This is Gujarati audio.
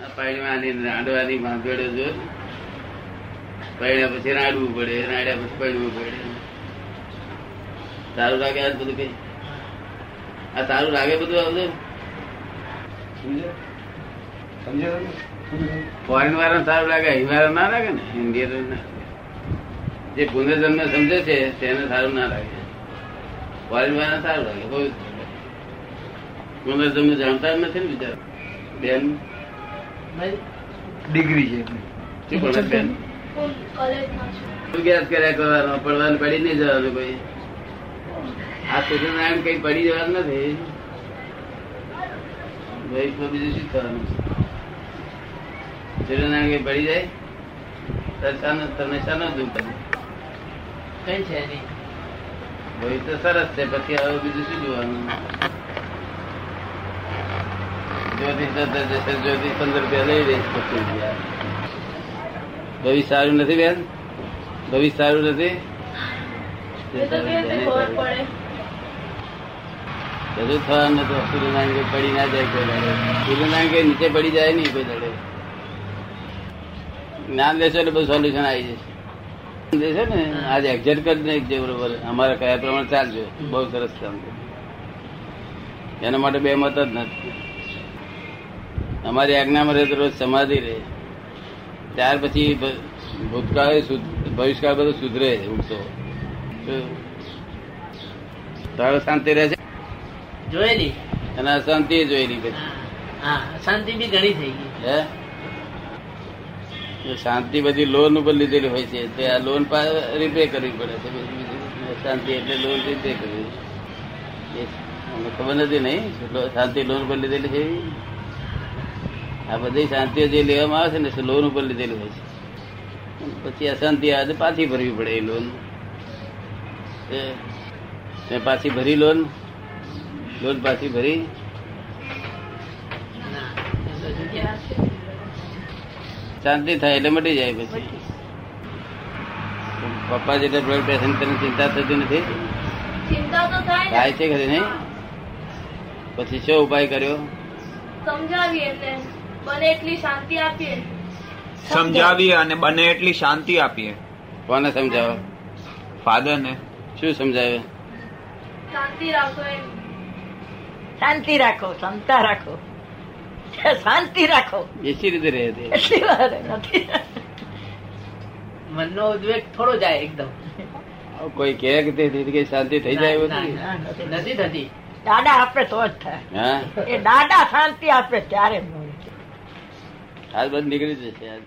પૈણવાની રાંડવાની જો. પૈણ્યા પછી રાડવું પડે રાડ્યા પછી પૈણવું પડે સારું લાગે આ બધું કઈ? આ સારું લાગે બધું આવજો ફોરેન વાળા સારું લાગે? અહીં વાળા ના લાગે ને? ઇન્ડિયન ના જે પુનર્જન્મ સમજે છે તેને સારું ના લાગે. ફોરેન વાળા સારું લાગે બહુ પુનર્જન્મ જાણતા જ નથી ને બિચારા. બેન? ડિગ્રી છે. કર્યા કરવાનો પડવાનું પડી નહીં જવાનું કોઈ? આ સૂર્યનારાયણ કઈ પડી જવાનું નથી. ભાઈ તો બીજું શું થવાનું સૂર્યનારાયણ કઈ પડી જાય? તમને શાનો દુઃખ કઈ છે નહીં. ભાઈ તો સરસ છે પછી હવે બીજું શું જોવાનું? જ્યોતિષ જ્યોતિષ પંદર રૂપિયા લઈ લઈશ પછી ગયા. ભવિષ્ય સારું નથી બેન? ભવિષ્ય સારું નથી? બધું થવાનું તો સૂર્યનારાયણ પડી ના જાય કોઈ દાડે. સૂર્યનારાયણ નીચે પડી જાય નહીં કોઈ દડે. જ્ઞાન લેશો એટલે બધું સોલ્યુશન આવી જશે. દેશો ને આજે એક્ઝેક્ટ કરી નાખજે બરોબર. અમારા કયા પ્રમાણે ચાલજો બહુ સરસ કામ એના માટે બે મત જ નથી. અમારી આજ્ઞામાં રહે તો રોજ સમાધિ રહે. ત્યાર પછી ભૂતકાળ ભવિષ્યકાળ બધું સુધરે ઉઠતો તારો શાંતિ રહે છે? જોયેલી? અને અશાંતિ જોયેલી પછી શાંતિ બી ઘણી થઈ ગઈ. હે? શાંતિ બધી લોન ઉપર લીધેલી હોય છે. તે આ લોન રીપે કરવી પડે છે. શાંતિ એટલે લોન રીપે કરવી. ખબર નથી નહીં. શાંતિ લોન પર લીધેલી છે? આ બધી શાંતિઓ જે લેવામાં આવે છે ને લોન ઉપર લીધેલી હોય છે. પછી અશાંતિ આવે તો પાછી ભરવી પડે એ લોન. એ- પાછી ભરી લોન. લોન પાછી ભરી. શાંતિ થાય એટલે મટી જાય પછી. પપ્પા જેટલે બ્લડ પ્રેશર તને ચિંતા થતી નથી? થાય છે ખરી નહીં? પછી શું ઉપાય કર્યો? સમજાવી એટલે. બને એટલી શાંતિ આપીએ. સમજાવીએ અને બને એટલી શાંતિ આપીએ. કોને સમજાવો? ફાધર ને શું સમજાવે? શાંતિ રાખો શાંતિ રાખો ક્ષમતા રાખો. શાંતિ રાખો. એસી રીતે રહે નથી. મનનો ઉદ્વેગ થોડો જાય એકદમ. કોઈ કહે કે તે શાંતિ થઈ જાય નથી? થતી. દાદા આપે તો જ થાય. એ દાદા શાંતિ આપે ત્યારે હાલ બધું નીકળી જશે આજ